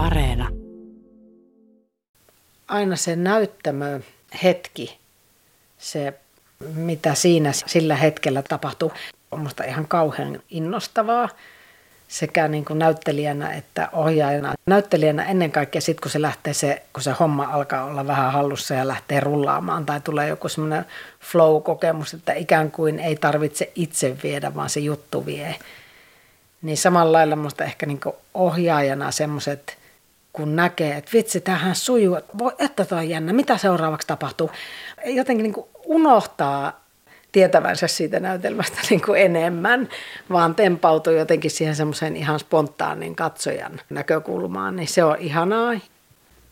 Areena. Aina se näyttämö hetki, se mitä siinä sillä hetkellä tapahtuu, on musta ihan kauhean innostavaa sekä niin kuin näyttelijänä että ohjaajana. Näyttelijänä ennen kaikkea sitten, kun se lähtee se, kun se homma alkaa olla vähän hallussa ja lähtee rullaamaan tai tulee joku semmoinen flow-kokemus, että ikään kuin ei tarvitse itse viedä, vaan se juttu vie. Niin samalla lailla musta ehkä niin ohjaajana semmoiset, kun näkee, että vitsi, tämähän sujuu, voi, että toi on jännä, mitä seuraavaksi tapahtuu. Jotenkin niin kuin unohtaa tietävänsä siitä näytelmästä niin kuin enemmän, vaan tempautuu jotenkin siihen semmoiseen ihan spontaanin katsojan näkökulmaan, niin se on ihanaa.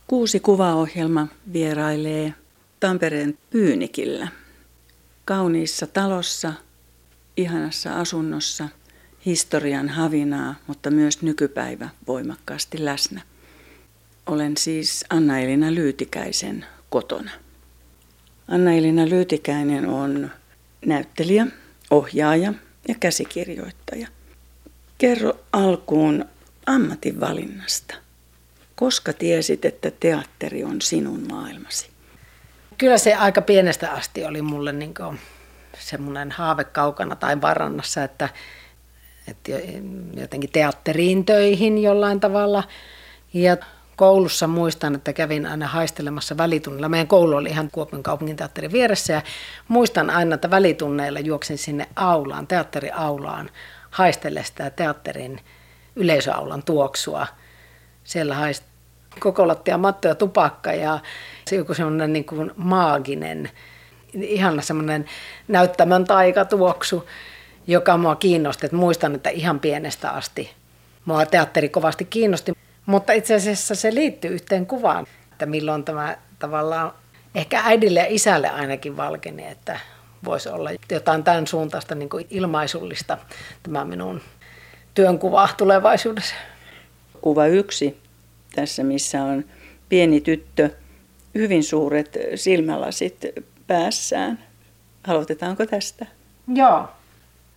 Kuusi kuvaohjelma vierailee Tampereen Pyynikillä. Kauniissa talossa, ihanassa asunnossa, historian havinaa, mutta myös nykypäivä voimakkaasti läsnä. Olen siis Anna-Elina Lyytikäisen kotona. Anna-Elina Lyytikäinen on näyttelijä, ohjaaja ja käsikirjoittaja. Kerro alkuun ammatinvalinnasta. Koska tiesit, että teatteri on sinun maailmasi? Kyllä se aika pienestä asti oli mulle niin semmoinen haave kaukana tai varannassa, että, että jotenkin teatteriin töihin jollain tavalla. Ja koulussa muistan, että kävin aina haistelemassa välitunnilla. Meidän koulu oli ihan Kuopion kaupunginteatterin vieressä ja muistan aina, että välitunneilla juoksin sinne aulaan, teatteriaulaan, haistelle sitä teatterin yleisöaulan tuoksua. Siellä haist koko lattia matto ja tupakka ja joku semmoinen niin kuin maaginen, ihana semmoinen näyttämön taikatuoksu, joka mua kiinnosti. Että muistan, että ihan pienestä asti mua teatteri kovasti kiinnosti. Mutta itse asiassa se liittyy yhteen kuvaan, että milloin tämä tavallaan ehkä äidille ja isälle ainakin valkeni, että voisi olla jotain tämän suuntaista niin kuin ilmaisullista tämä minun työnkuva tulevaisuudessa. Kuva yksi tässä, missä on pieni tyttö, hyvin suuret silmälasit päässään. Aloitetaanko tästä? Joo.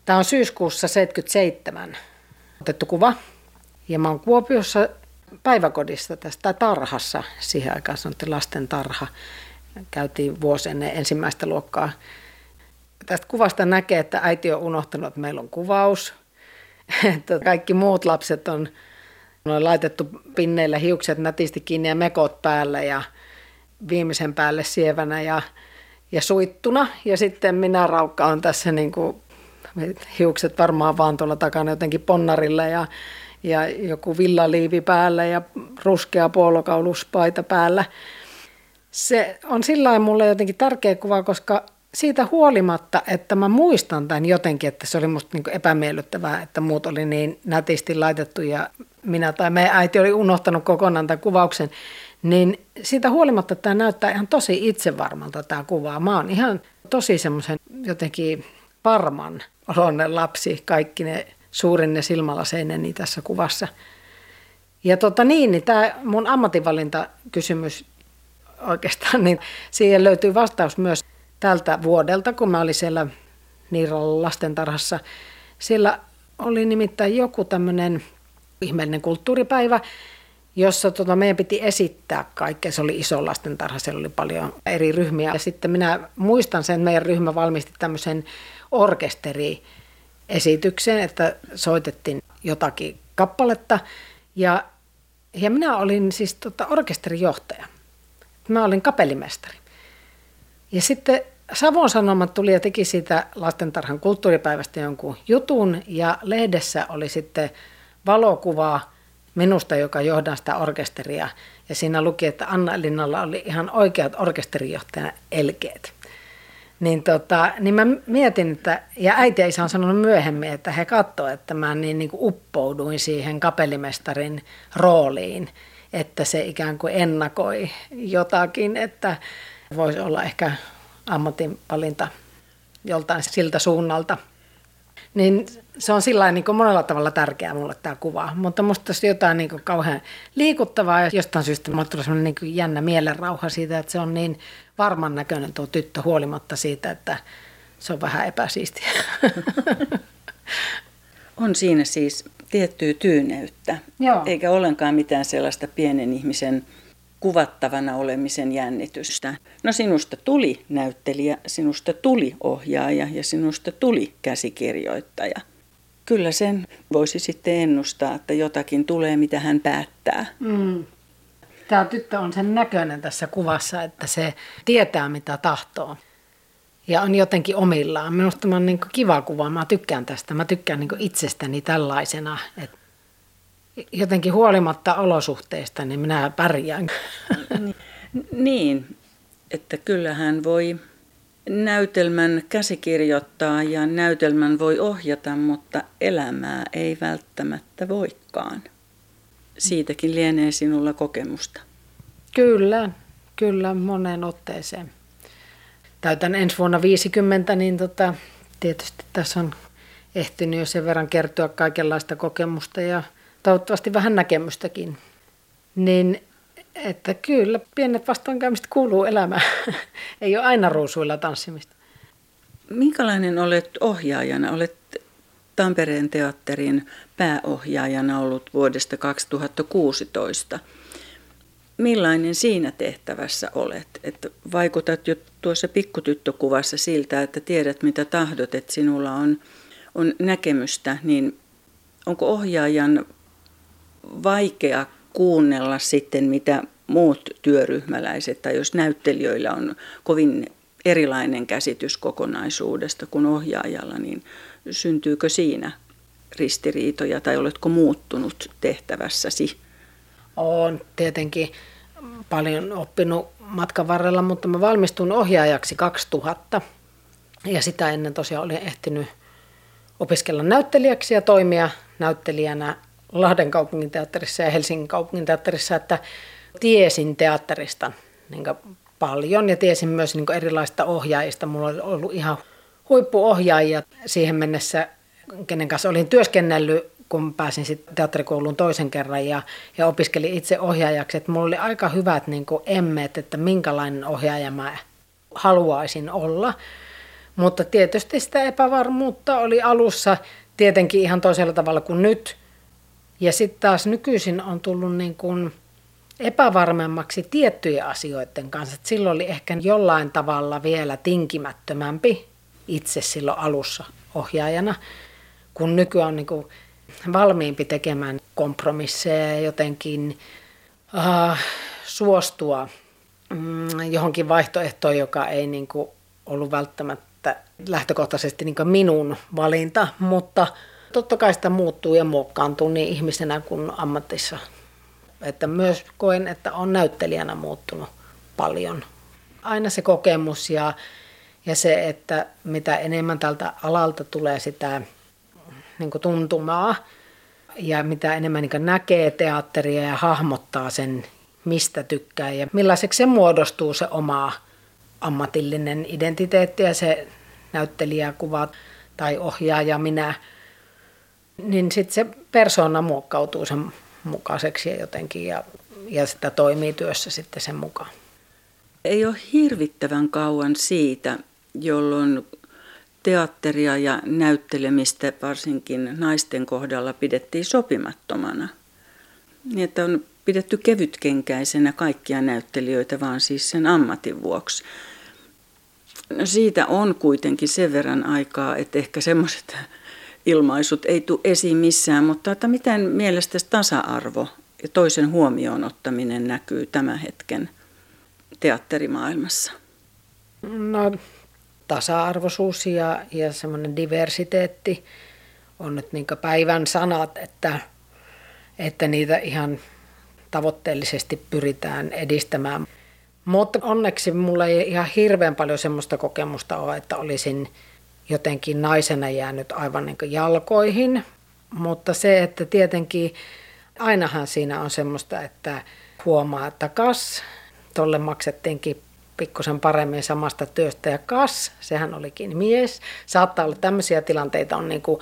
Tämä on syyskuussa 77 otettu kuva. Ja mä oon Kuopiossa päiväkodissa tästä tarhassa, siihen aikaan sanottiin lasten tarha. Käytiin vuosi ennen ensimmäistä luokkaa. Tästä kuvasta näkee, että äiti on unohtanut, että meillä on kuvaus. Että kaikki muut lapset on, on laitettu pinneillä hiukset nätisti kiinni ja mekot päällä ja viimeisen päälle sievänä ja, ja suittuna. Ja sitten minä raukka on tässä niin kuin, hiukset varmaan vaan tuolla takana jotenkin ponnarilla ja ja joku villaliivi päällä ja ruskea puolokauluspaita päällä. Se on sillä mulle jotenkin tärkeä kuva, koska siitä huolimatta, että mä muistan tämän jotenkin, että se oli musta niin epämiellyttävää, että muut oli niin nätisti laitettu ja minä tai meidän äiti oli unohtanut kokonaan tämän kuvauksen, niin siitä huolimatta tämä näyttää ihan tosi itsevarmalta tämä kuva. Mä oon ihan tosi semmoisen jotenkin varman oloinen lapsi, kaikki ne suurin ne silmälaseineni tässä kuvassa. Ja tota niin, niin tämä mun ammatinvalintakysymys oikeastaan, niin siihen löytyy vastaus myös tältä vuodelta, kun mä olin siellä Niiralla lastentarhassa. Siellä oli nimittäin joku tämmöinen ihmeellinen kulttuuripäivä, jossa tota, meidän piti esittää kaikkea. Se oli iso lastentarha, siellä oli paljon eri ryhmiä. Ja sitten minä muistan sen, että meidän ryhmä valmisti tämmöisen orkesteri esitykseen, että soitettiin jotakin kappaletta. Ja, ja minä olin siis tota, orkesterijohtaja. Mä olin kapellimestari. Ja sitten Savon Sanomat tuli ja teki siitä lastentarhan kulttuuripäivästä jonkun jutun ja lehdessä oli sitten valokuva minusta, joka johdan sitä orkesteria. Ja siinä luki, että Anna Linnalla oli ihan oikeat orkesterijohtajan elkeet. Niin, tota, niin mä mietin, että, ja äiti ja isä on sanonut myöhemmin, että he katsoivat, että mä niin, niin kuin uppouduin siihen kapellimestarin rooliin, että se ikään kuin ennakoi jotakin, että voisi olla ehkä ammatinvalinta joltain siltä suunnalta. Niin se on sillä niin monella tavalla tärkeää mulle tämä kuva, mutta musta tässä jotain niin kuin kauhean liikuttavaa ja jostain syystä mulle tulee sellainen niin jännä mielenrauha siitä, että se on niin varman näköinen tuo tyttö huolimatta siitä, että se on vähän epäsiistiä. On siinä siis tiettyä tyyneyttä, Joo. eikä ollenkaan mitään sellaista pienen ihmisen kuvattavana olemisen jännitystä. No sinusta tuli näyttelijä, sinusta tuli ohjaaja ja sinusta tuli käsikirjoittaja. Kyllä sen voisi sitten ennustaa, että jotakin tulee, mitä hän päättää. Mm. Tämä tyttö on sen näköinen tässä kuvassa, että se tietää mitä tahtoo. Ja on jotenkin omillaan. Minusta tämä on niin kiva kuva. Mä tykkään tästä. Mä tykkään niin itsestäni tällaisena. Että jotenkin huolimatta olosuhteista, niin minä pärjään. Niin, että kyllähän voi näytelmän käsikirjoittaa ja näytelmän voi ohjata, mutta elämää ei välttämättä voikaan. Siitäkin lienee sinulla kokemusta. Kyllä, kyllä moneen otteeseen. Täytän ensi vuonna 50, niin tota, tietysti tässä on ehtinyt jo sen verran kertoa kaikenlaista kokemusta ja toivottavasti vähän näkemystäkin. Niin että kyllä, pienet vastoinkäymiset kuuluu elämään. Ei ole aina ruusuilla tanssimista. Minkälainen olet ohjaajana? Olet Tampereen teatterin pääohjaajana ollut vuodesta 2016. Millainen siinä tehtävässä olet? Että vaikutat jo tuossa pikkutyttökuvassa siltä, että tiedät mitä tahdot, että sinulla on, on näkemystä, niin onko ohjaajan vaikea kuunnella sitten, mitä muut työryhmäläiset tai jos näyttelijöillä on kovin erilainen käsitys kokonaisuudesta kuin ohjaajalla, niin syntyykö siinä ristiriitoja tai oletko muuttunut tehtävässäsi? Olen tietenkin paljon oppinut matkan varrella, mutta mä valmistun ohjaajaksi 2000 ja sitä ennen tosiaan olin ehtinyt opiskella näyttelijäksi ja toimia näyttelijänä Lahden kaupunginteatterissa ja Helsingin kaupunginteatterissa, että tiesin teatterista niin paljon ja tiesin myös niin erilaista ohjaajista. Mulla oli ollut ihan huippuohjaajia siihen mennessä, kenen kanssa olin työskennellyt, kun pääsin sitten teatterikouluun toisen kerran ja, ja opiskelin itse ohjaajaksi. Että mulla oli aika hyvät niin emmeet, että minkälainen ohjaaja mä haluaisin olla. Mutta tietysti sitä epävarmuutta oli alussa tietenkin ihan toisella tavalla kuin nyt – ja sitten taas nykyisin on tullut niin kuin epävarmemmaksi tiettyjen asioiden kanssa. Et silloin oli ehkä jollain tavalla vielä tinkimättömämpi itse silloin alussa ohjaajana, kun nykyään on niin kuin valmiimpi tekemään kompromisseja ja jotenkin uh, suostua mm, johonkin vaihtoehtoon, joka ei niin kuin ollut välttämättä lähtökohtaisesti niin minun valinta, mutta – totta kai sitä muuttuu ja muokkaantuu niin ihmisenä kuin ammatissa. Että myös koen, että on näyttelijänä muuttunut paljon. Aina se kokemus ja, ja se, että mitä enemmän tältä alalta tulee sitä niin tuntumaa ja mitä enemmän niin näkee teatteria ja hahmottaa sen, mistä tykkää ja millaiseksi se muodostuu se oma ammatillinen identiteetti ja se näyttelijäkuva tai ohjaaja minä – niin sitten se persoona muokkautuu sen mukaiseksi ja jotenkin ja, ja sitä toimii työssä sitten sen mukaan. Ei ole hirvittävän kauan siitä, jolloin teatteria ja näyttelemistä varsinkin naisten kohdalla pidettiin sopimattomana. Niin, että on pidetty kevytkenkäisenä kaikkia näyttelijöitä, vaan siis sen ammatin vuoksi. No siitä on kuitenkin sen verran aikaa, että ehkä semmoiset ilmaisut ei tule esiin missään, mutta että miten mielestäsi tasa-arvo ja toisen huomioon ottaminen näkyy tämän hetken teatterimaailmassa? No tasa-arvoisuus ja, ja semmoinen diversiteetti on nyt niin päivän sanat, että, että niitä ihan tavoitteellisesti pyritään edistämään. Mutta onneksi mulla ei ihan hirveän paljon semmoista kokemusta ole, että olisin jotenkin naisena jäänyt aivan niin jalkoihin. Mutta se, että tietenkin ainahan siinä on semmoista, että huomaa, että kas, tolle maksettiinkin pikkusen paremmin samasta työstä ja kas, sehän olikin mies. Saattaa olla tämmöisiä tilanteita on niin kuin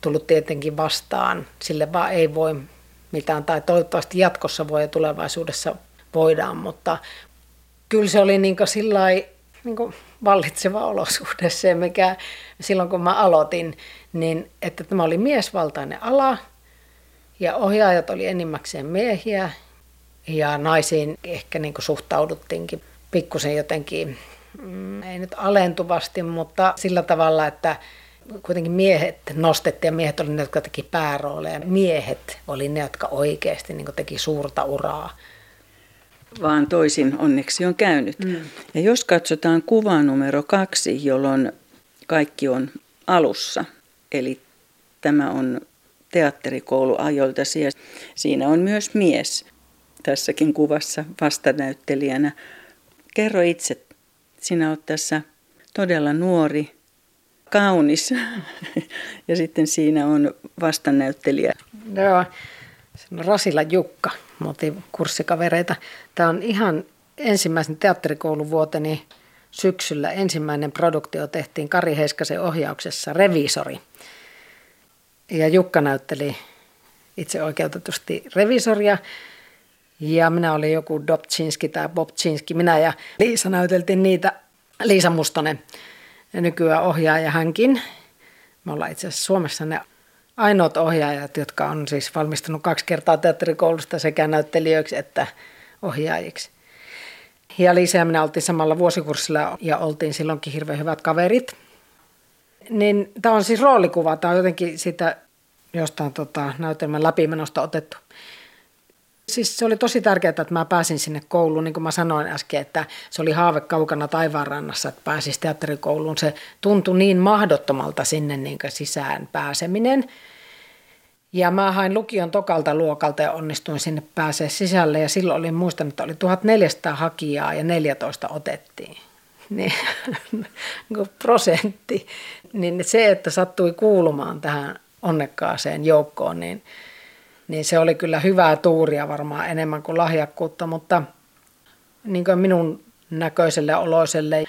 tullut tietenkin vastaan, sille vaan ei voi mitään, tai toivottavasti jatkossa voi ja tulevaisuudessa voidaan, mutta kyllä se oli niin sillä niin vallitseva olosuhde se, mikä silloin kun mä aloitin, niin että tämä oli miesvaltainen ala Ja ohjaajat oli enimmäkseen miehiä ja naisiin ehkä niin kuin suhtauduttiinkin pikkusen jotenkin, mm, ei nyt alentuvasti, mutta sillä tavalla, että kuitenkin miehet nostettiin ja miehet oli ne, jotka teki päärooleja. Miehet oli ne, jotka oikeasti niin teki suurta uraa. Vaan toisin onneksi on käynyt. Mm. Ja jos katsotaan kuva numero kaksi, jolloin kaikki on alussa, eli tämä on teatterikoulu ajoilta. Siinä on myös mies tässäkin kuvassa vastanäyttelijänä. Kerro itse, sinä olet tässä todella nuori, kaunis ja sitten siinä on vastanäyttelijä. Joo, on Rasila Jukka, me kurssikavereita. Tämä on ihan ensimmäisen teatterikouluvuoteni syksyllä ensimmäinen produktio tehtiin Kari Heiskasen ohjauksessa, Revisori. Ja Jukka näytteli itse oikeutetusti revisoria. Ja minä olin joku Dobczynski tai Bobczynski. Minä ja Liisa näyteltiin niitä. Liisa Mustonen, nykyään ohjaaja hänkin. Me ollaan itse asiassa Suomessa ne ainoat ohjaajat, jotka on siis valmistunut kaksi kertaa teatterikoulusta sekä näyttelijöiksi että ohjaajiksi. Ja Liisa ja minä oltiin samalla vuosikurssilla ja oltiin silloinkin hirveän hyvät kaverit. Niin tämä on siis roolikuva, tämä on jotenkin sitä jostain tota, näytelmän läpimenosta otettu. Siis se oli tosi tärkeää, että mä pääsin sinne kouluun, niin kuin mä sanoin äsken, että se oli haave kaukana taivaanrannassa, että pääsis teatterikouluun. Se tuntui niin mahdottomalta sinne niin sisään pääseminen. Ja mä hain lukion tokalta luokalta ja onnistuin sinne pääsee sisälle ja silloin olin muistanut, että oli 1400 hakijaa ja 14 otettiin. Niin, prosentti. Niin se, että sattui kuulumaan tähän onnekkaaseen joukkoon, niin, niin se oli kyllä hyvää tuuria varmaan enemmän kuin lahjakkuutta, mutta niin kuin minun näköiselle oloiselle,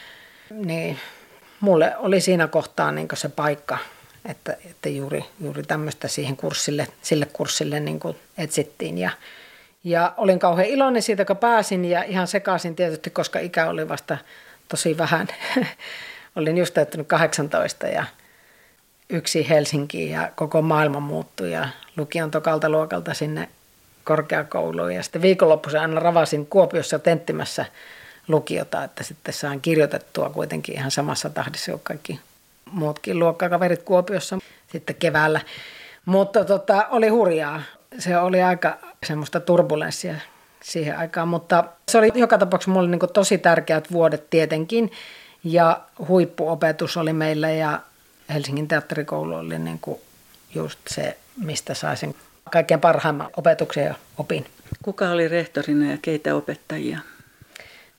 niin mulle oli siinä kohtaa niin se paikka – että, että juuri, juuri tämmöistä siihen kurssille, sille kurssille niin kuin etsittiin. Ja, ja olin kauhean iloinen siitä, kun pääsin ja ihan sekaisin tietysti, koska ikä oli vasta tosi vähän. olin just täyttänyt 18 ja yksi Helsinkiin ja koko maailma muuttui ja lukion tokalta luokalta sinne korkeakouluun. Ja sitten viikonloppuisen aina ravasin Kuopiossa tenttimässä lukiota, että sitten saan kirjoitettua kuitenkin ihan samassa tahdissa kuin kaikki muutkin luokkakaverit Kuopiossa sitten keväällä. Mutta tota, oli hurjaa. Se oli aika semmoista turbulenssia siihen aikaan, mutta se oli joka tapauksessa mulle niin tosi tärkeät vuodet tietenkin. Ja huippuopetus oli meillä ja Helsingin teatterikoulu oli niin kuin just se, mistä sai sen kaikkein parhaimman opetuksen ja opin. Kuka oli rehtorina ja keitä opettajia?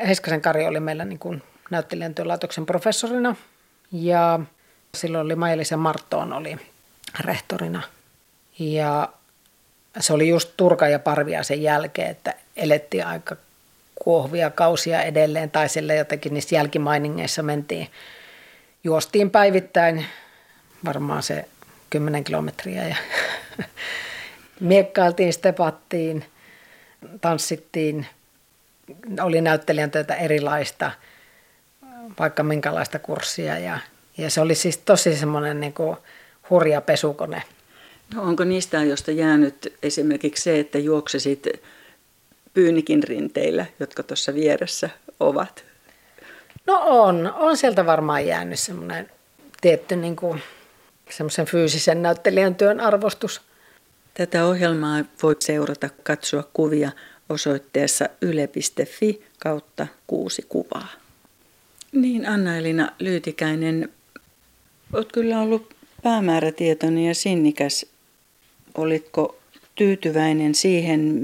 Heiskasen Kari oli meillä niin kuin näyttelijän työlaitoksen professorina ja Silloin oli Mailisen Marttoon oli rehtorina. Ja se oli just Turka ja Parvia sen jälkeen, että elettiin aika kuohvia kausia edelleen, tai sille jotenkin niissä jälkimainingeissa mentiin. Juostiin päivittäin varmaan se 10 kilometriä ja miekkailtiin, stepattiin, tanssittiin, oli näyttelijän työtä erilaista, vaikka minkälaista kurssia ja ja se oli siis tosi semmoinen niin kuin hurja pesukone. No onko niistä josta jäänyt esimerkiksi se, että juoksesit pyynikin rinteillä, jotka tuossa vieressä ovat? No on. On sieltä varmaan jäänyt semmoinen tietty niin kuin, semmoisen fyysisen näyttelijän työn arvostus. Tätä ohjelmaa voi seurata, katsoa kuvia osoitteessa yle.fi kautta kuusi kuvaa. Niin, Anna-Elina Lyytikäinen, Olet kyllä ollut päämäärätietoinen ja sinnikäs. Olitko tyytyväinen siihen,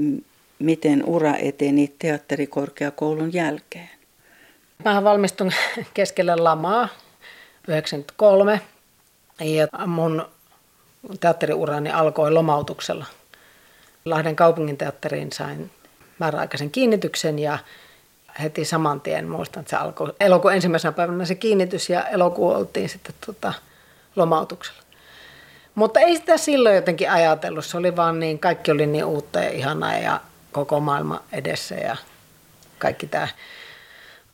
miten ura eteni teatterikorkeakoulun jälkeen? Mä valmistun keskellä lamaa 93 ja mun teatteriurani alkoi lomautuksella. Lahden kaupungin teatteriin sain määräaikaisen kiinnityksen ja heti saman tien, muistan, että se alkoi elokuun ensimmäisenä päivänä se kiinnitys ja elokuu oltiin sitten tota, lomautuksella. Mutta ei sitä silloin jotenkin ajatellut, se oli vaan niin, kaikki oli niin uutta ja ihanaa ja koko maailma edessä ja kaikki tämä.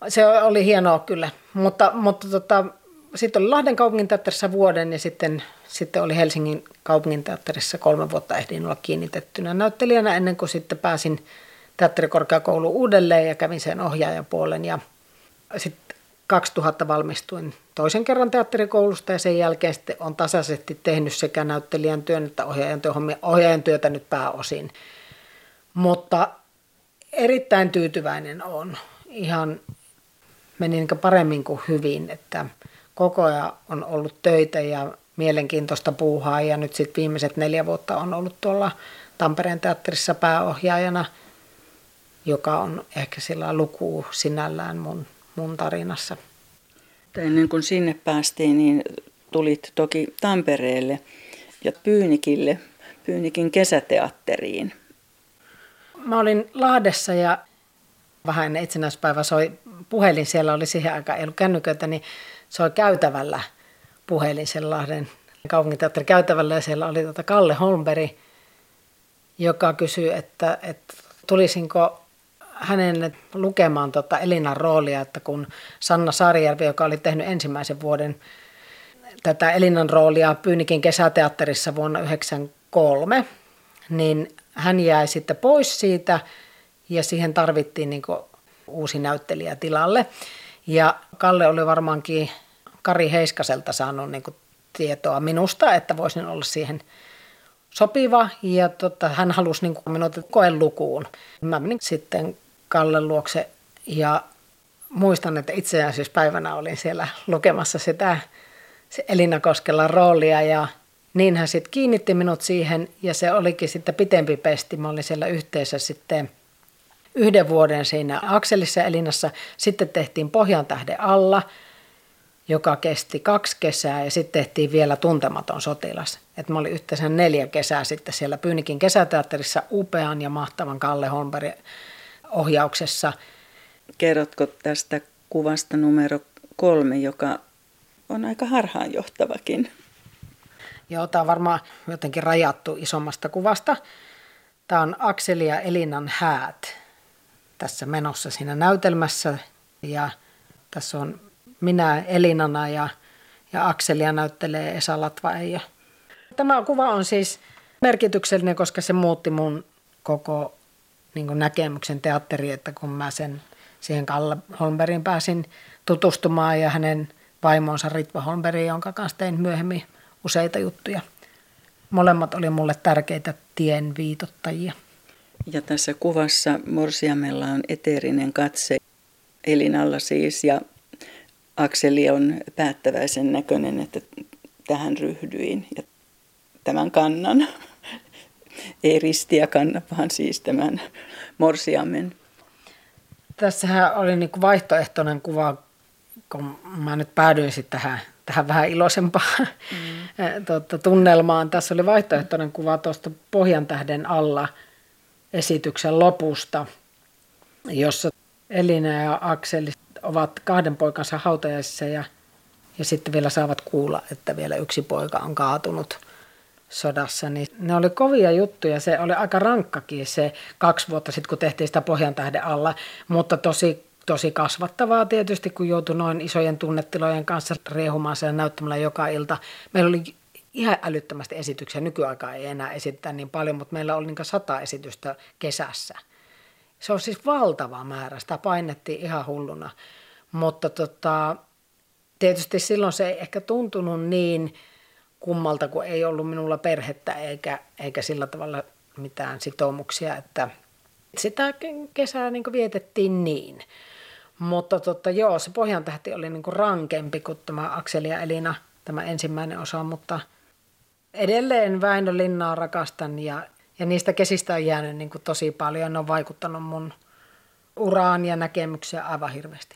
Se oli hienoa kyllä, mutta, mutta tota, sitten oli Lahden kaupungin teatterissa vuoden ja sitten sitten oli Helsingin kaupunginteatterissa kolme vuotta ehdin olla kiinnitettynä näyttelijänä ennen kuin sitten pääsin teatterikorkeakouluun uudelleen ja kävin sen ohjaajapuolen. Ja sitten 2000 valmistuin toisen kerran teatterikoulusta ja sen jälkeen sitten on tasaisesti tehnyt sekä näyttelijän työn että ohjaajan, työ, ohjaajan työtä nyt pääosin. Mutta erittäin tyytyväinen on. Ihan meni niin paremmin kuin hyvin, että koko ajan on ollut töitä ja mielenkiintoista puuhaa ja nyt sitten viimeiset neljä vuotta on ollut tuolla Tampereen teatterissa pääohjaajana, joka on ehkä sillä luku sinällään mun, mun tarinassa. Ennen kuin sinne päästiin, niin tulit toki Tampereelle ja Pyynikille, Pyynikin kesäteatteriin. Mä olin Lahdessa ja vähän ennen itsenäispäivä soi puhelin, siellä oli siihen aikaan, ei ollut kännyköitä, niin soi käytävällä puhelin sen Lahden kaupunginteatterin käytävällä ja siellä oli tota Kalle Holmberg, joka kysyi, että, että tulisinko hänen lukemaan tota Elinan roolia, että kun Sanna Saarijärvi, joka oli tehnyt ensimmäisen vuoden tätä Elinan roolia Pyynikin kesäteatterissa vuonna 1993, niin hän jäi sitten pois siitä ja siihen tarvittiin niin uusi näyttelijä tilalle. Ja Kalle oli varmaankin Kari Heiskaselta saanut niin tietoa minusta, että voisin olla siihen sopiva ja tota, hän halusi niin minut lukuun. Mä menin sitten Kalle luokse ja muistan, että itsenäisyyspäivänä olin siellä lukemassa sitä se Elina Koskelan roolia ja niin hän sitten kiinnitti minut siihen ja se olikin sitten pitempi pesti. Mä olin siellä yhteensä sitten yhden vuoden siinä Akselissa Elinassa. Sitten tehtiin Pohjan tähden alla, joka kesti kaksi kesää ja sitten tehtiin vielä Tuntematon sotilas. Et mä olin yhteensä neljä kesää sitten siellä Pyynikin kesäteatterissa upean ja mahtavan Kalle Holmberg ohjauksessa. Kerrotko tästä kuvasta numero kolme, joka on aika harhaanjohtavakin? Joo, tämä on varmaan jotenkin rajattu isommasta kuvasta. Tämä on Akseli ja Elinan häät tässä menossa siinä näytelmässä. Ja tässä on minä Elinana ja, ja Akselia näyttelee Esa Latvaeija. Tämä kuva on siis merkityksellinen, koska se muutti mun koko niin näkemyksen teatteri, että kun mä sen siihen Kalle Holmberin pääsin tutustumaan ja hänen vaimonsa Ritva Holmberg, jonka kanssa tein myöhemmin useita juttuja. Molemmat oli mulle tärkeitä tien viitottajia. Ja tässä kuvassa Morsiamella on eteerinen katse Elinalla siis ja Akseli on päättäväisen näköinen, että tähän ryhdyin ja tämän kannan. Ei ristiä kanna, vaan siis tämän morsiamen. Tässähän oli niin vaihtoehtoinen kuva, kun mä nyt päädyin sitten tähän tähän vähän iloisempaan mm. tuota, tunnelmaan. Tässä oli vaihtoehtoinen kuva tuosta Pohjan tähden alla esityksen lopusta, jossa Elina ja Akseli ovat kahden poikansa hautajaisissa ja, ja sitten vielä saavat kuulla, että vielä yksi poika on kaatunut sodassa. Niin ne oli kovia juttuja. Se oli aika rankkakin se kaksi vuotta sitten, kun tehtiin sitä Pohjan tähden alla, mutta tosi tosi kasvattavaa tietysti, kun joutui noin isojen tunnetilojen kanssa riehumaan siellä näyttämällä joka ilta. Meillä oli ihan älyttömästi esityksiä. Nykyaikaa ei enää esittää niin paljon, mutta meillä oli niin sata esitystä kesässä. Se on siis valtava määrä. Sitä painettiin ihan hulluna. Mutta tota, tietysti silloin se ei ehkä tuntunut niin kummalta, kun ei ollut minulla perhettä eikä, eikä sillä tavalla mitään sitoumuksia, että sitä kesää niin vietettiin niin. Mutta tota, joo, se Pohjan tähti oli niinku rankempi kuin tämä Akseli ja Elina, tämä ensimmäinen osa, mutta edelleen Väinö Linnaa rakastan ja, ja niistä kesistä on jäänyt niinku tosi paljon. Ne on vaikuttanut mun uraan ja näkemykseen aivan hirveästi.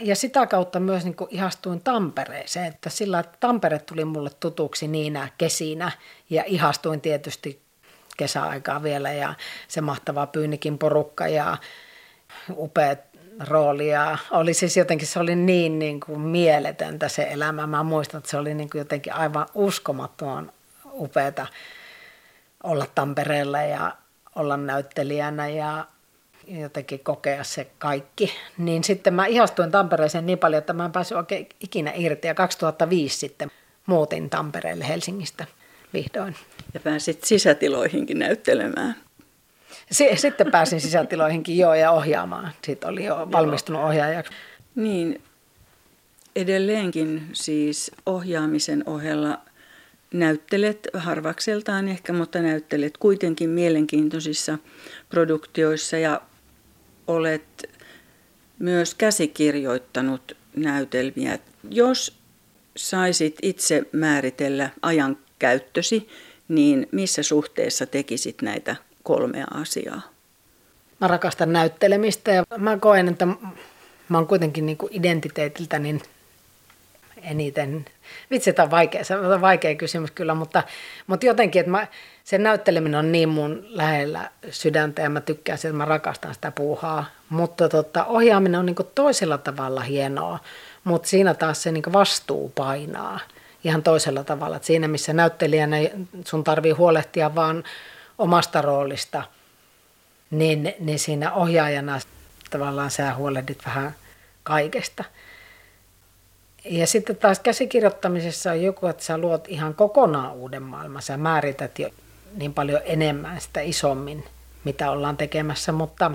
Ja sitä kautta myös niin ihastuin Tampereeseen, että sillä että Tampere tuli mulle tutuksi niinä kesinä ja ihastuin tietysti kesäaikaa vielä ja se mahtava Pyynikin porukka ja upeat roolia. Oli siis jotenkin, se oli niin, niin kuin mieletöntä se elämä. Mä muistan, että se oli niin kuin jotenkin aivan uskomattoman upeata olla Tampereella ja olla näyttelijänä ja jotenkin kokea se kaikki. Niin sitten mä ihastuin Tampereeseen niin paljon, että mä en päässyt oikein ikinä irti. Ja 2005 sitten muutin Tampereelle Helsingistä vihdoin. Ja pääsit sisätiloihinkin näyttelemään. Sitten pääsin sisätiloihinkin joo ja ohjaamaan. Sitten oli jo valmistunut ohjaajaksi. Niin, edelleenkin siis ohjaamisen ohella näyttelet harvakseltaan ehkä, mutta näyttelet kuitenkin mielenkiintoisissa produktioissa ja olet myös käsikirjoittanut näytelmiä. Jos saisit itse määritellä ajan käyttösi, niin missä suhteessa tekisit näitä kolmea asiaa? Mä rakastan näyttelemistä ja mä koen, että mä oon kuitenkin niin identiteetiltä niin eniten, vitsi, tämä on vaikea, se on vaikea kysymys kyllä, mutta, mutta jotenkin, että mä, se näytteleminen on niin mun lähellä sydäntä ja mä tykkään että mä rakastan sitä puuhaa, mutta tota, ohjaaminen on niin toisella tavalla hienoa, mutta siinä taas se niin vastuu painaa ihan toisella tavalla, että siinä missä näyttelijänä sun tarvii huolehtia vaan omasta roolista, niin, niin siinä ohjaajana tavallaan sä huolehdit vähän kaikesta. Ja sitten taas käsikirjoittamisessa on joku, että sä luot ihan kokonaan uuden maailman. Sä määrität jo niin paljon enemmän sitä isommin, mitä ollaan tekemässä, mutta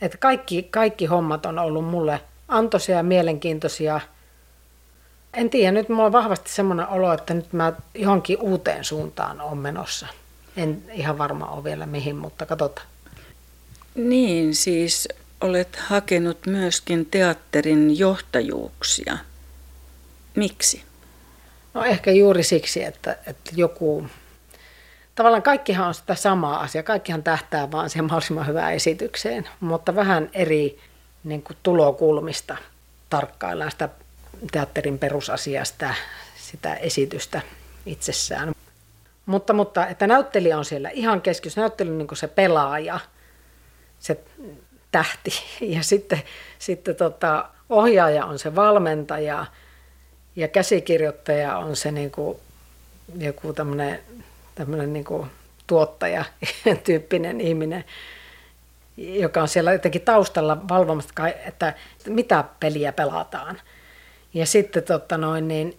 että kaikki, kaikki hommat on ollut mulle antoisia ja mielenkiintoisia. En tiedä, nyt mulla on vahvasti semmoinen olo, että nyt mä johonkin uuteen suuntaan on menossa. En ihan varma ole vielä mihin, mutta katsotaan. Niin, siis olet hakenut myöskin teatterin johtajuuksia. Miksi? No ehkä juuri siksi, että, että joku... Tavallaan kaikkihan on sitä samaa asiaa. Kaikkihan tähtää vaan siihen mahdollisimman hyvään esitykseen, mutta vähän eri niin kuin tulokulmista tarkkaillaan sitä teatterin perusasiasta, sitä esitystä itsessään. Mutta, mutta että näyttelijä on siellä ihan keskiössä, näyttelijä on niin se pelaaja, se tähti. Ja sitten, sitten tota, ohjaaja on se valmentaja ja käsikirjoittaja on se niin kuin, joku tämmöinen, niin kuin tuottaja tyyppinen ihminen, joka on siellä jotenkin taustalla valvomassa, että mitä peliä pelataan. Ja sitten, tota noin, niin,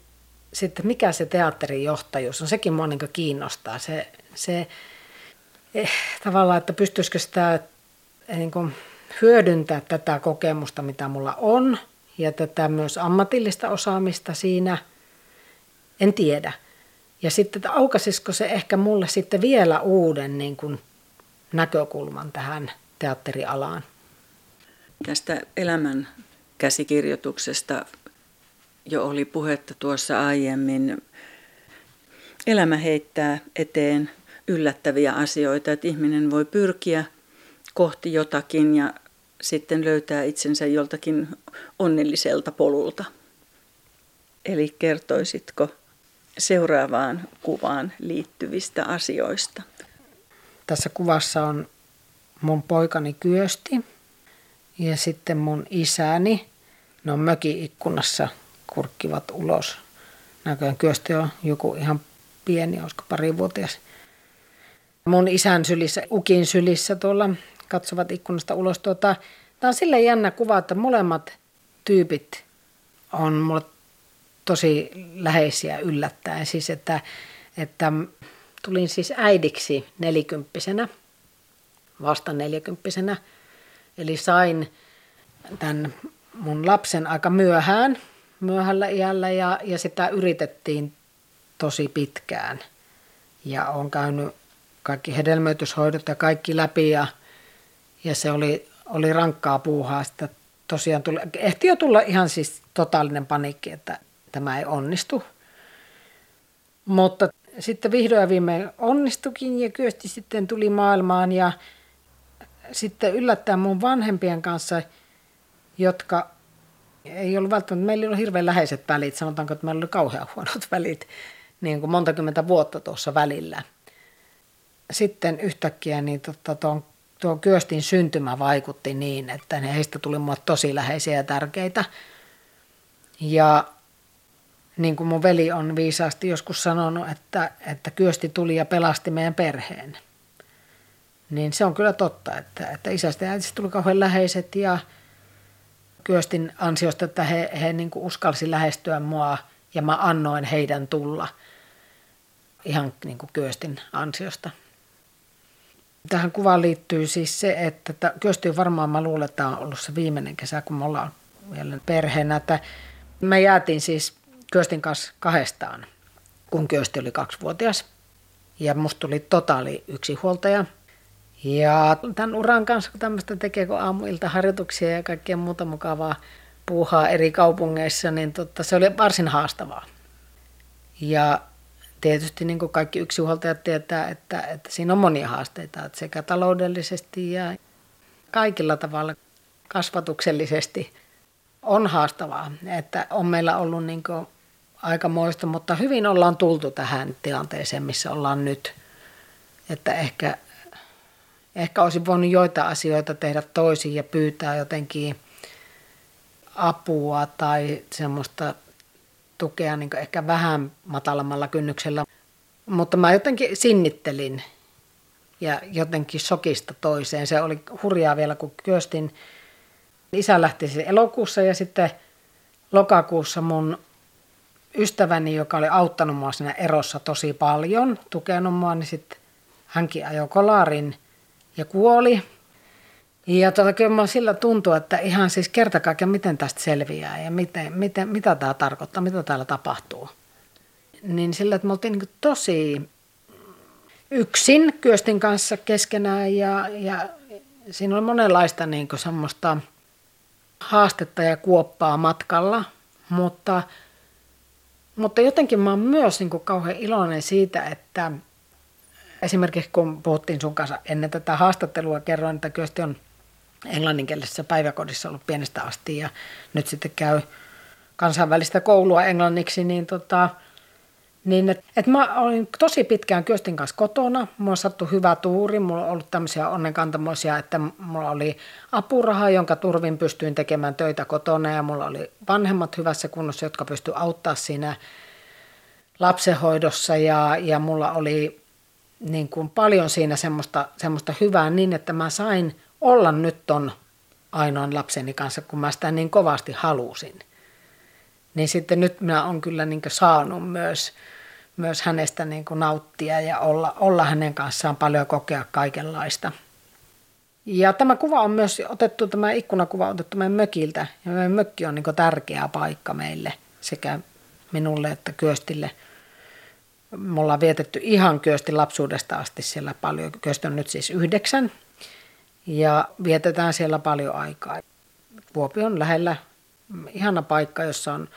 sitten mikä se teatterin johtajuus on, sekin mua niin kiinnostaa. Se, se eh, tavallaan, että pystyisikö sitä eh, niin kuin, hyödyntää tätä kokemusta, mitä mulla on, ja tätä myös ammatillista osaamista siinä, en tiedä. Ja sitten, että aukaisisiko se ehkä mulle sitten vielä uuden niin kuin, näkökulman tähän teatterialaan. Tästä elämän käsikirjoituksesta jo oli puhetta tuossa aiemmin. Elämä heittää eteen yllättäviä asioita, että ihminen voi pyrkiä kohti jotakin ja sitten löytää itsensä joltakin onnelliselta polulta. Eli kertoisitko seuraavaan kuvaan liittyvistä asioista? Tässä kuvassa on mun poikani Kyösti ja sitten mun isäni. Ne on möki-ikkunassa kurkkivat ulos. Näköjään Kyösti on joku ihan pieni, olisiko parivuotias. Mun isän sylissä, ukin sylissä tuolla katsovat ikkunasta ulos. Tuota, tämä on sille jännä kuva, että molemmat tyypit on mulle tosi läheisiä yllättäen. Siis että, että tulin siis äidiksi nelikymppisenä, vasta nelikymppisenä. Eli sain tämän mun lapsen aika myöhään, myöhällä iällä ja, ja sitä yritettiin tosi pitkään. Ja on käynyt kaikki hedelmöityshoidot ja kaikki läpi ja ja se oli, oli rankkaa puuhaa. Sitä tosiaan tuli, ehti jo tulla ihan siis totaalinen paniikki, että tämä ei onnistu. Mutta sitten vihdoin ja viimein onnistukin ja Kyösti sitten tuli maailmaan ja sitten yllättäen mun vanhempien kanssa, jotka ei ollut välttämättä, meillä ei ollut hirveän läheiset välit, sanotaanko, että meillä oli kauhean huonot välit, niin kuin monta kymmentä vuotta tuossa välillä. Sitten yhtäkkiä niin tota, tuon tuo Kyöstin syntymä vaikutti niin, että ne heistä tuli mulle tosi läheisiä ja tärkeitä. Ja niin kuin mun veli on viisaasti joskus sanonut, että, että Kyösti tuli ja pelasti meidän perheen. Niin se on kyllä totta, että, että isästä ja äitistä tuli kauhean läheiset ja Kyöstin ansiosta, että he, he niin kuin uskalsi lähestyä mua ja mä annoin heidän tulla ihan niin kuin Kyöstin ansiosta. Tähän kuvaan liittyy siis se, että Kyösti varmaan mä luulen, että tämä on ollut se viimeinen kesä, kun me ollaan vielä perheenä. Että me jäätiin siis Kyöstin kanssa kahdestaan, kun Kyösti oli kaksivuotias. Ja musta tuli totaali yksinhuoltaja. Ja tämän uran kanssa, kun tämmöistä tekee, kun aamuilta harjoituksia ja kaikkea muuta mukavaa puuhaa eri kaupungeissa, niin totta, se oli varsin haastavaa. Ja tietysti niin kuin kaikki yksinhuoltajat tietää, että, että siinä on monia haasteita, että sekä taloudellisesti ja kaikilla tavalla kasvatuksellisesti on haastavaa. Että on meillä ollut niin kuin aika moista, mutta hyvin ollaan tultu tähän tilanteeseen, missä ollaan nyt. Että ehkä, ehkä olisi voinut joita asioita tehdä toisin ja pyytää jotenkin apua tai semmoista tukea niin ehkä vähän matalammalla kynnyksellä. Mutta mä jotenkin sinnittelin ja jotenkin sokista toiseen. Se oli hurjaa vielä, kun Kyöstin isä lähti siis elokuussa ja sitten lokakuussa mun ystäväni, joka oli auttanut mua siinä erossa tosi paljon, tukenut mua, niin sitten hänkin ajoi kolarin ja kuoli. Ja tuota, kyllä sillä tuntuu, että ihan siis kerta kaikkiaan miten tästä selviää ja miten, miten, mitä tämä tarkoittaa, mitä täällä tapahtuu. Niin sillä, että me oltiin niin tosi yksin Kyöstin kanssa keskenään ja, ja siinä oli monenlaista niin semmoista haastetta ja kuoppaa matkalla, mutta, mutta jotenkin mä oon myös niin kauhean iloinen siitä, että esimerkiksi kun puhuttiin sun kanssa ennen tätä haastattelua, kerroin, että Kyösti on englanninkielisessä päiväkodissa ollut pienestä asti ja nyt sitten käy kansainvälistä koulua englanniksi, niin tota, niin et, et mä olin tosi pitkään Kyöstin kanssa kotona. Mulla on sattu hyvä tuuri. Mulla on ollut tämmöisiä onnenkantamoisia, että mulla oli apuraha, jonka turvin pystyin tekemään töitä kotona. Ja mulla oli vanhemmat hyvässä kunnossa, jotka pysty auttaa siinä lapsenhoidossa. Ja, ja mulla oli niin kuin paljon siinä semmoista, semmoista hyvää niin, että mä sain olla nyt ton ainoan lapseni kanssa, kun mä sitä niin kovasti halusin. Niin sitten nyt minä olen kyllä niin saanut myös, myös hänestä niin nauttia ja olla, olla hänen kanssaan paljon kokea kaikenlaista. Ja tämä kuva on myös otettu, tämä ikkunakuva on otettu meidän mökiltä. Ja meidän mökki on niin tärkeä paikka meille sekä minulle että Kyöstille. Me ollaan vietetty ihan Kyöstin lapsuudesta asti siellä paljon. Kyösti on nyt siis yhdeksän ja vietetään siellä paljon aikaa. Vuopi on lähellä, ihana paikka, jossa on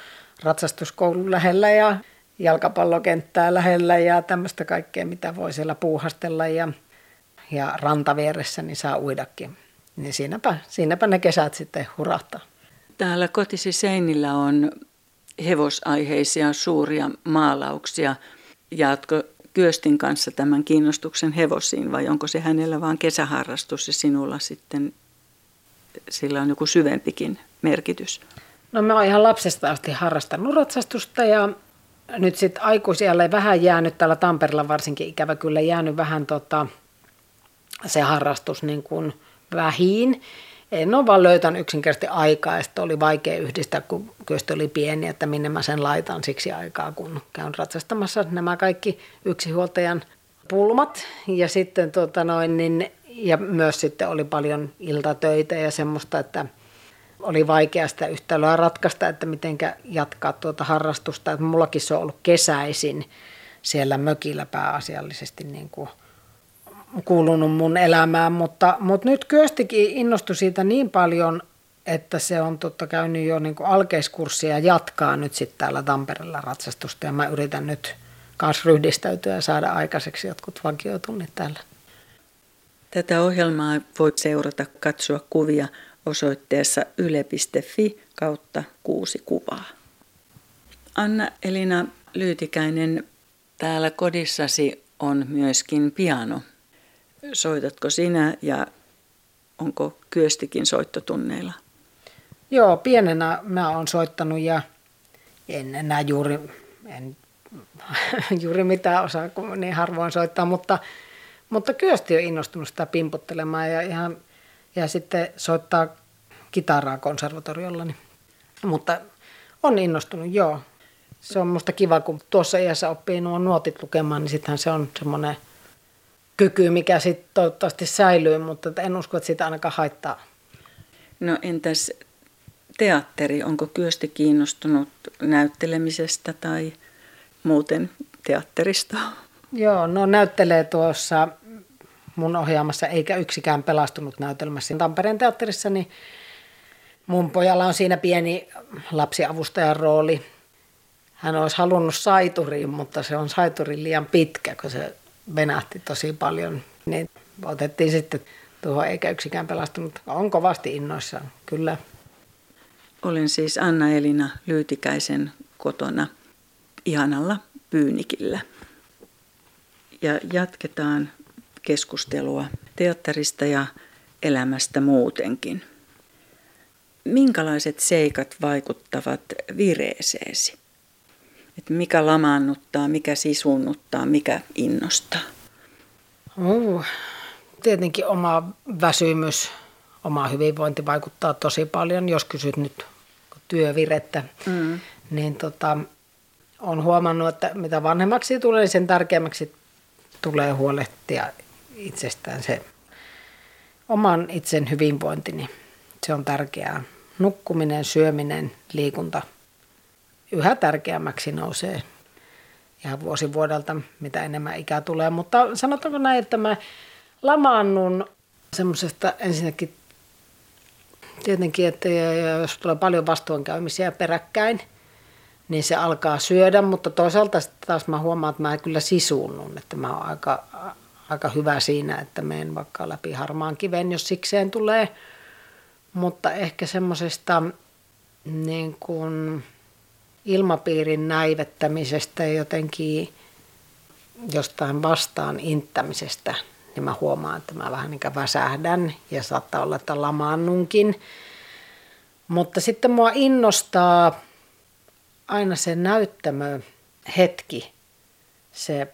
ratsastuskoulu lähellä ja jalkapallokenttää lähellä ja tämmöistä kaikkea, mitä voi siellä puuhastella ja, ja rantavieressä niin saa uidakin. Niin siinäpä, siinäpä ne kesät sitten hurahtaa. Täällä kotisi seinillä on hevosaiheisia suuria maalauksia. Jaatko Kyöstin kanssa tämän kiinnostuksen hevosiin vai onko se hänellä vain kesäharrastus ja sinulla sitten sillä on joku syvempikin merkitys? No mä oon ihan lapsesta asti harrastanut ratsastusta ja nyt sitten aikuisijalle vähän jäänyt täällä Tampereella varsinkin ikävä kyllä jäänyt vähän tota, se harrastus niin kuin vähiin en ole vaan löytänyt yksinkertaisesti aikaa ja sitten oli vaikea yhdistää, kun kyöstö oli pieni, että minne mä sen laitan siksi aikaa, kun käyn ratsastamassa nämä kaikki yksihuoltajan pulmat. Ja sitten tota noin, niin, ja myös sitten oli paljon iltatöitä ja semmoista, että oli vaikea sitä yhtälöä ratkaista, että miten jatkaa tuota harrastusta. Että mullakin se on ollut kesäisin siellä mökillä pääasiallisesti niin kuin – kuulunut mun elämään, mutta, mutta nyt Kyöstikin innostui siitä niin paljon, että se on totta käynyt jo niin alkeiskurssia ja jatkaa nyt sitten täällä Tampereella ratsastusta ja mä yritän nyt kanssa ryhdistäytyä ja saada aikaiseksi jotkut vakiotunnit täällä. Tätä ohjelmaa voi seurata, katsoa kuvia osoitteessa yle.fi kautta kuusi kuvaa. Anna-Elina Lyytikäinen, täällä kodissasi on myöskin piano soitatko sinä ja onko Kyöstikin soittotunneilla? Joo, pienenä mä oon soittanut ja en enää juuri, en, juuri mitään osaa, kun niin harvoin soittaa, mutta, mutta Kyösti on innostunut sitä pimputtelemaan ja, ihan, ja sitten soittaa kitaraa konservatoriolla. Niin. Mutta on innostunut, joo. Se on musta kiva, kun tuossa iässä oppii nuo nuotit lukemaan, niin sittenhän se on semmoinen kyky, mikä sitten toivottavasti säilyy, mutta en usko, että sitä ainakaan haittaa. No entäs teatteri, onko Kyösti kiinnostunut näyttelemisestä tai muuten teatterista? Joo, no näyttelee tuossa mun ohjaamassa eikä yksikään pelastunut näytelmässä. Tampereen teatterissa niin mun pojalla on siinä pieni lapsiavustajan rooli. Hän olisi halunnut saituriin, mutta se on saiturin liian pitkä, kun se venähti tosi paljon. Niin otettiin sitten tuohon eikä yksikään pelastunut. On kovasti innoissaan, kyllä. Olen siis Anna-Elina Lyytikäisen kotona ihanalla Pyynikillä. Ja jatketaan keskustelua teatterista ja elämästä muutenkin. Minkälaiset seikat vaikuttavat vireeseesi? Et mikä lamaannuttaa, mikä sisunnuttaa, mikä innostaa? Uh, tietenkin oma väsymys, oma hyvinvointi vaikuttaa tosi paljon. Jos kysyt nyt työvirettä, mm. niin tota, on huomannut, että mitä vanhemmaksi tulee, niin sen tärkeämmäksi tulee huolehtia itsestään se oman itsen hyvinvointi, niin se on tärkeää. Nukkuminen, syöminen, liikunta yhä tärkeämmäksi nousee ihan vuosi vuodelta, mitä enemmän ikää tulee. Mutta sanotaanko näin, että mä lamaannun semmoisesta ensinnäkin tietenkin, että jos tulee paljon vastuunkäymisiä peräkkäin, niin se alkaa syödä, mutta toisaalta taas mä huomaan, että mä kyllä sisuunnun, että mä oon aika aika hyvä siinä, että menen vaikka läpi harmaan kiven, jos sikseen tulee. Mutta ehkä semmoisesta niin kuin ilmapiirin näivettämisestä ja jotenkin jostain vastaan inttämisestä, niin mä huomaan, että mä vähän niin väsähdän ja saattaa olla, että lamaannunkin. Mutta sitten mua innostaa aina se näyttämö hetki, se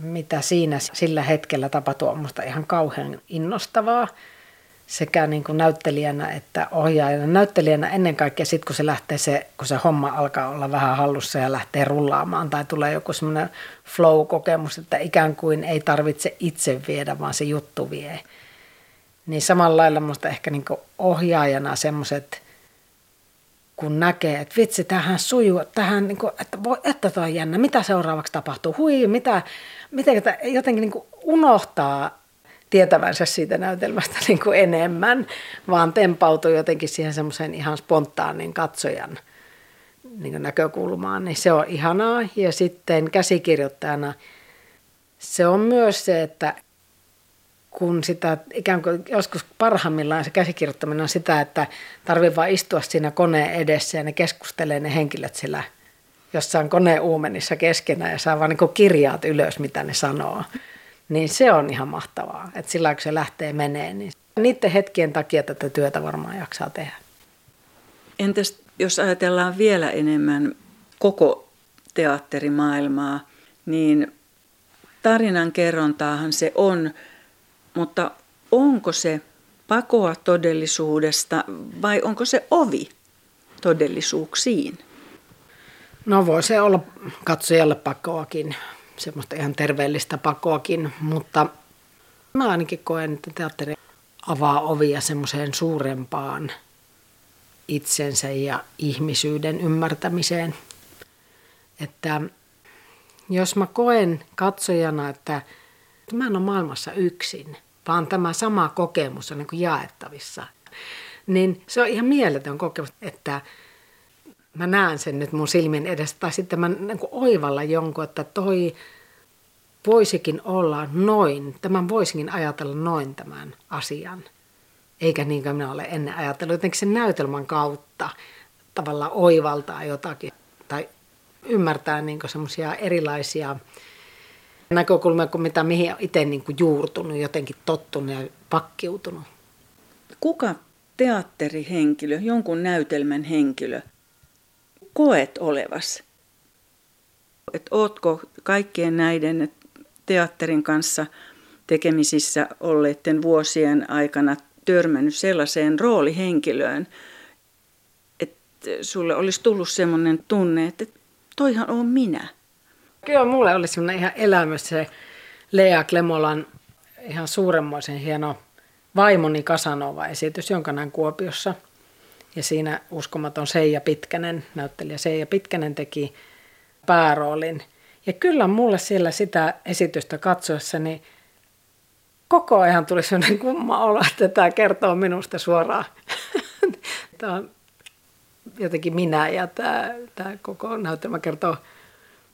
mitä siinä sillä hetkellä tapahtui, on minusta ihan kauhean innostavaa sekä niin kuin näyttelijänä että ohjaajana. Näyttelijänä ennen kaikkea sitten, kun se lähtee se, kun se homma alkaa olla vähän hallussa ja lähtee rullaamaan tai tulee joku semmoinen flow-kokemus, että ikään kuin ei tarvitse itse viedä, vaan se juttu vie. Niin samalla lailla minusta ehkä niin kuin ohjaajana semmoiset – kun näkee, että vitsi, tähän sujuu, tähän, niin kuin, että, voi, että toi on jännä, mitä seuraavaksi tapahtuu, hui, mitä, miten jotenkin niin kuin unohtaa tietävänsä siitä näytelmästä niin kuin enemmän, vaan tempautuu jotenkin siihen semmoiseen ihan spontaanin katsojan niin kuin näkökulmaan, niin se on ihanaa. Ja sitten käsikirjoittajana se on myös se, että kun sitä ikään kuin joskus parhaimmillaan se käsikirjoittaminen on sitä, että tarvii vain istua siinä koneen edessä ja ne keskustelee ne henkilöt sillä jossain koneen uumenissa keskenään ja saa vaan niin kirjaat ylös, mitä ne sanoo. Niin se on ihan mahtavaa, että sillä kun se lähtee menee, niin niiden hetkien takia tätä työtä varmaan jaksaa tehdä. Entäs jos ajatellaan vielä enemmän koko teatterimaailmaa, niin tarinan kerrontaahan se on – mutta onko se pakoa todellisuudesta vai onko se ovi todellisuuksiin? No voi se olla katsojalle pakoakin, semmoista ihan terveellistä pakoakin, mutta mä ainakin koen, että teatteri avaa ovia semmoiseen suurempaan itsensä ja ihmisyyden ymmärtämiseen. Että jos mä koen katsojana, että mä en ole maailmassa yksin – vaan tämä sama kokemus on niin jaettavissa. Niin se on ihan mieletön kokemus, että mä näen sen nyt mun silmin edestä, tai sitten mä niin oivalla jonkun, että toi voisikin olla noin, tämän voisinkin ajatella noin tämän asian. Eikä niin kuin minä olen ennen ajatellut, jotenkin sen näytelmän kautta tavallaan oivaltaa jotakin tai ymmärtää niin semmoisia erilaisia näkökulmia kuin mitä mihin itse niin juurtunut, jotenkin tottunut ja pakkiutunut. Kuka teatterihenkilö, jonkun näytelmän henkilö, koet olevas? Et ootko kaikkien näiden teatterin kanssa tekemisissä olleiden vuosien aikana törmännyt sellaiseen roolihenkilöön, että sulle olisi tullut sellainen tunne, että toihan on minä. Kyllä mulle oli semmoinen ihan elämys se Lea Klemolan ihan suuremmoisen hieno vaimoni Kasanova-esitys, jonka näin Kuopiossa. Ja siinä uskomaton Seija Pitkänen, näyttelijä Seija Pitkänen teki pääroolin. Ja kyllä mulle siellä sitä esitystä katsoessani koko ajan tuli sellainen kumma olo, että tämä kertoo minusta suoraan. Tämä on jotenkin minä ja tämä, tämä koko näytelmä kertoo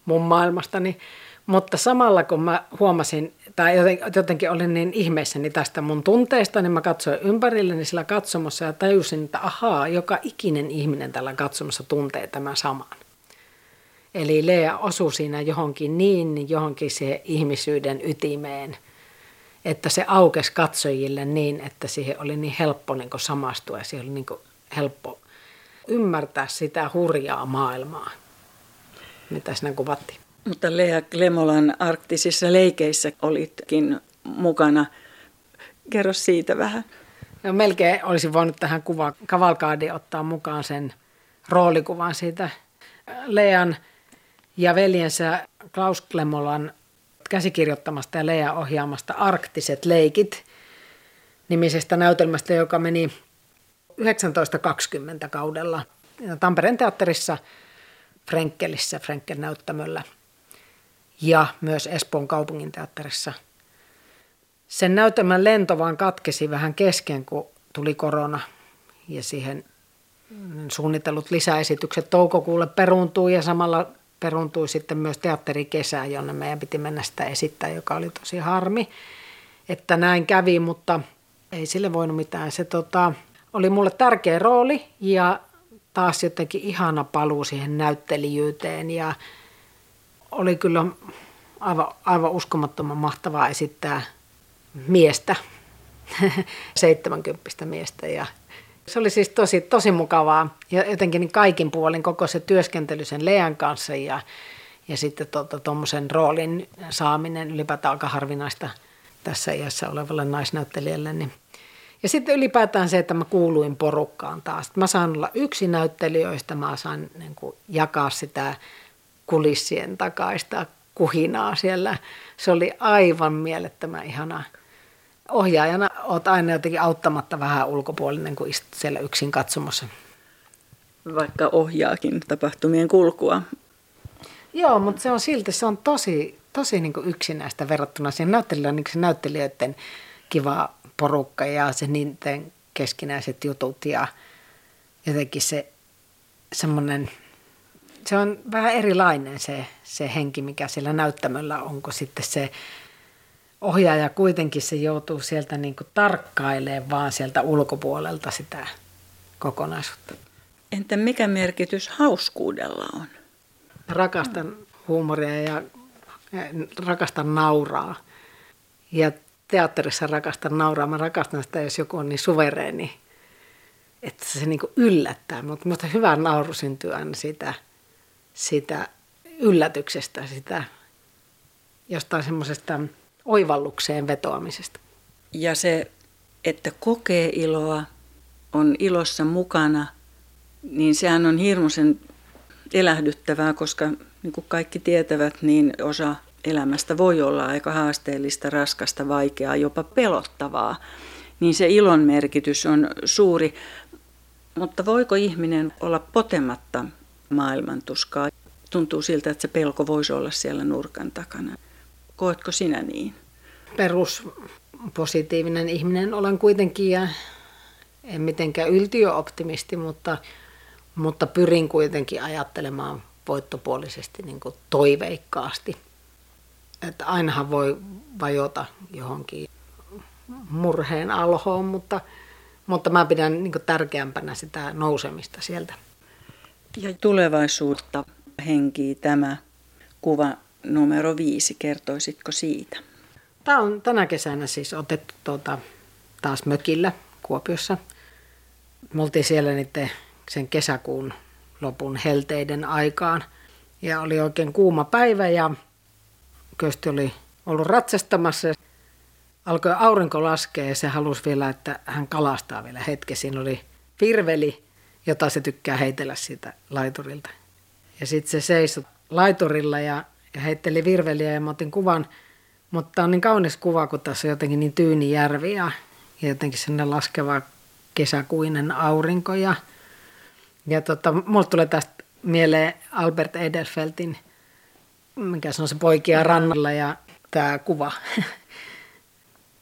mun maailmastani. Mutta samalla kun mä huomasin, tai jotenkin olin niin ihmeissäni tästä mun tunteesta, niin mä katsoin ympärilleni sillä katsomossa ja tajusin, että ahaa, joka ikinen ihminen tällä katsomossa tuntee tämän saman. Eli Lea osui siinä johonkin niin, johonkin se ihmisyyden ytimeen, että se aukesi katsojille niin, että siihen oli niin helppo niin samastua ja siihen oli niin helppo ymmärtää sitä hurjaa maailmaa, mitä siinä kuvattiin. Mutta Lea Klemolan arktisissa leikeissä olitkin mukana. Kerro siitä vähän. No, melkein olisin voinut tähän kuva kavalkaadiin ottaa mukaan sen roolikuvan siitä Lean ja veljensä Klaus Klemolan käsikirjoittamasta ja Lea ohjaamasta Arktiset leikit nimisestä näytelmästä, joka meni 1920 kaudella Tampereen teatterissa Frenkelissä, Frenkel näyttämöllä ja myös Espoon kaupungin teatterissa. Sen näytelmän lento vaan katkesi vähän kesken, kun tuli korona ja siihen suunnitellut lisäesitykset toukokuulle peruuntui ja samalla peruuntui sitten myös teatterikesä, jonne meidän piti mennä sitä esittää, joka oli tosi harmi, että näin kävi, mutta ei sille voinut mitään. Se tota, oli mulle tärkeä rooli ja taas jotenkin ihana paluu siihen näyttelijyyteen ja oli kyllä aivan, aivan uskomattoman mahtavaa esittää miestä, 70 miestä ja se oli siis tosi, tosi mukavaa ja jotenkin niin kaikin puolin koko se työskentely sen Lean kanssa ja, ja sitten tuommoisen tota, roolin saaminen ylipäätään aika harvinaista tässä iässä olevalle naisnäyttelijälle. Niin. Ja sitten ylipäätään se, että mä kuuluin porukkaan taas. Mä saan olla yksi näyttelijöistä, mä saan niin kuin, jakaa sitä kulissien takaista kuhinaa siellä. Se oli aivan mielettömän ihanaa ohjaajana olet aina jotenkin auttamatta vähän ulkopuolinen, kun istut siellä yksin katsomassa. Vaikka ohjaakin tapahtumien kulkua. Joo, mutta se on silti, se on tosi, tosi niin kuin yksinäistä verrattuna siihen näyttelijän, niin näyttelijöiden kiva porukka ja se niiden keskinäiset jutut ja jotenkin se semmoinen, se on vähän erilainen se, se henki, mikä siellä näyttämöllä on, kun sitten se ohjaaja kuitenkin se joutuu sieltä niin kuin tarkkailemaan vaan sieltä ulkopuolelta sitä kokonaisuutta. Entä mikä merkitys hauskuudella on? Rakastan huumoria ja rakastan nauraa. Ja teatterissa rakastan nauraa. Mä rakastan sitä, jos joku on niin suvereeni, että se niin yllättää. Mutta minusta hyvä nauru syntyy aina siitä, siitä yllätyksestä, sitä jostain semmoisesta oivallukseen vetoamisesta. Ja se, että kokee iloa, on ilossa mukana, niin sehän on hirmuisen elähdyttävää, koska niin kuin kaikki tietävät, niin osa elämästä voi olla aika haasteellista, raskasta, vaikeaa, jopa pelottavaa. Niin se ilon merkitys on suuri. Mutta voiko ihminen olla potematta maailmantuskaa? Tuntuu siltä, että se pelko voisi olla siellä nurkan takana. Koetko sinä niin? Peruspositiivinen ihminen olen kuitenkin ja en mitenkään yltiöoptimisti, mutta, mutta pyrin kuitenkin ajattelemaan voittopuolisesti niin kuin toiveikkaasti. Että ainahan voi vajota johonkin murheen alhoon, mutta, mutta mä pidän niin tärkeämpänä sitä nousemista sieltä. Ja tulevaisuutta henkii tämä kuva numero viisi. Kertoisitko siitä? Tämä on tänä kesänä siis otettu tuota, taas mökillä Kuopiossa. Me oltiin siellä niiden sen kesäkuun lopun helteiden aikaan. Ja oli oikein kuuma päivä ja Kösti oli ollut ratsastamassa. Alkoi aurinko laskea ja se halusi vielä, että hän kalastaa vielä hetki. Siinä oli virveli, jota se tykkää heitellä siitä laiturilta. Ja sitten se seisoi laiturilla ja, ja heitteli virveliä ja mä otin kuvan. Mutta on niin kaunis kuva, kun tässä on jotenkin niin tyyni järvi ja, ja jotenkin sinne laskeva kesäkuinen aurinko. Ja, ja tota, mulle tulee tästä mieleen Albert Edelfeltin, mikä se on se poikia rannalla ja tämä kuva.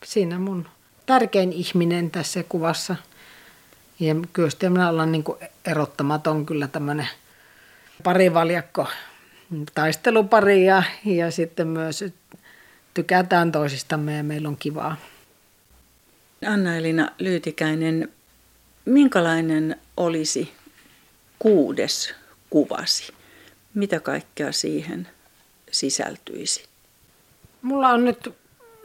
Siinä mun tärkein ihminen tässä kuvassa. Ja kyllä minä ollaan niin erottamaton kyllä tämmöinen parivaljakko taistelupari ja, ja sitten myös tykätään toisistamme ja meillä on kivaa. Anna-Elina Lyytikäinen, minkälainen olisi kuudes kuvasi? Mitä kaikkea siihen sisältyisi? Mulla on nyt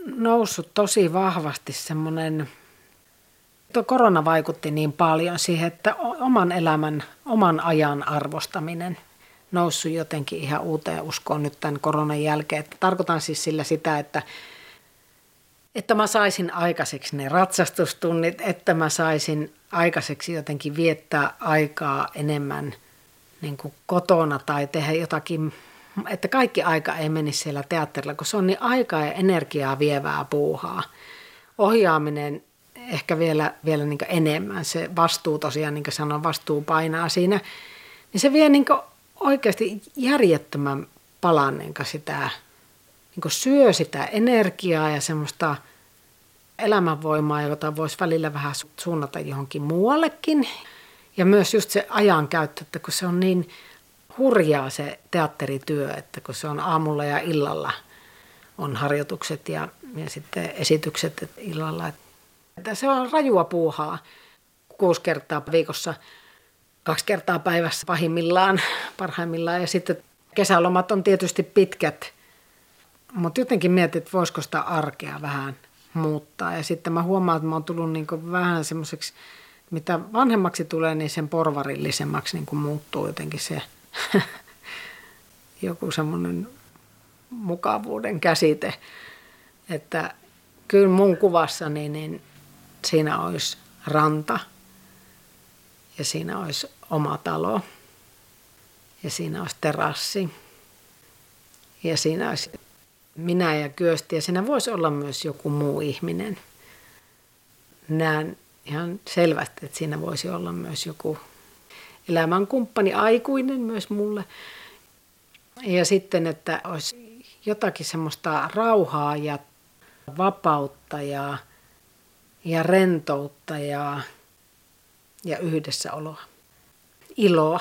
noussut tosi vahvasti semmoinen, tuo korona vaikutti niin paljon siihen, että oman elämän, oman ajan arvostaminen noussut jotenkin ihan uuteen uskoon nyt tämän koronan jälkeen. Että tarkoitan siis sillä sitä, että, että mä saisin aikaiseksi ne ratsastustunnit, että mä saisin aikaiseksi jotenkin viettää aikaa enemmän niin kuin kotona tai tehdä jotakin että kaikki aika ei menisi siellä teatterilla, kun se on niin aikaa ja energiaa vievää puuhaa. Ohjaaminen ehkä vielä, vielä niin enemmän, se vastuu tosiaan, niin kuin sanon, vastuu painaa siinä, niin se vie niin oikeasti järjettömän palan niin sitä, niin syö sitä energiaa ja semmoista elämänvoimaa, jota voisi välillä vähän suunnata johonkin muuallekin. Ja myös just se ajankäyttö, että kun se on niin hurjaa se teatterityö, että kun se on aamulla ja illalla on harjoitukset ja, ja sitten esitykset illalla. Että se on rajua puuhaa kuusi kertaa viikossa, kaksi kertaa päivässä pahimmillaan, parhaimmillaan. Ja sitten kesälomat on tietysti pitkät, mutta jotenkin mietin, että voisiko sitä arkea vähän muuttaa. Ja sitten mä huomaan, että mä oon tullut niin vähän semmoiseksi, mitä vanhemmaksi tulee, niin sen porvarillisemmaksi niin muuttuu jotenkin se – joku semmoinen mukavuuden käsite, että kyllä mun kuvassani niin siinä olisi ranta ja siinä olisi oma talo ja siinä olisi terassi ja siinä olisi minä ja Kyösti ja siinä voisi olla myös joku muu ihminen. Näen ihan selvästi, että siinä voisi olla myös joku elämänkumppani, aikuinen myös mulle. Ja sitten, että olisi jotakin semmoista rauhaa ja vapautta ja, ja rentoutta ja, ja yhdessäoloa, iloa.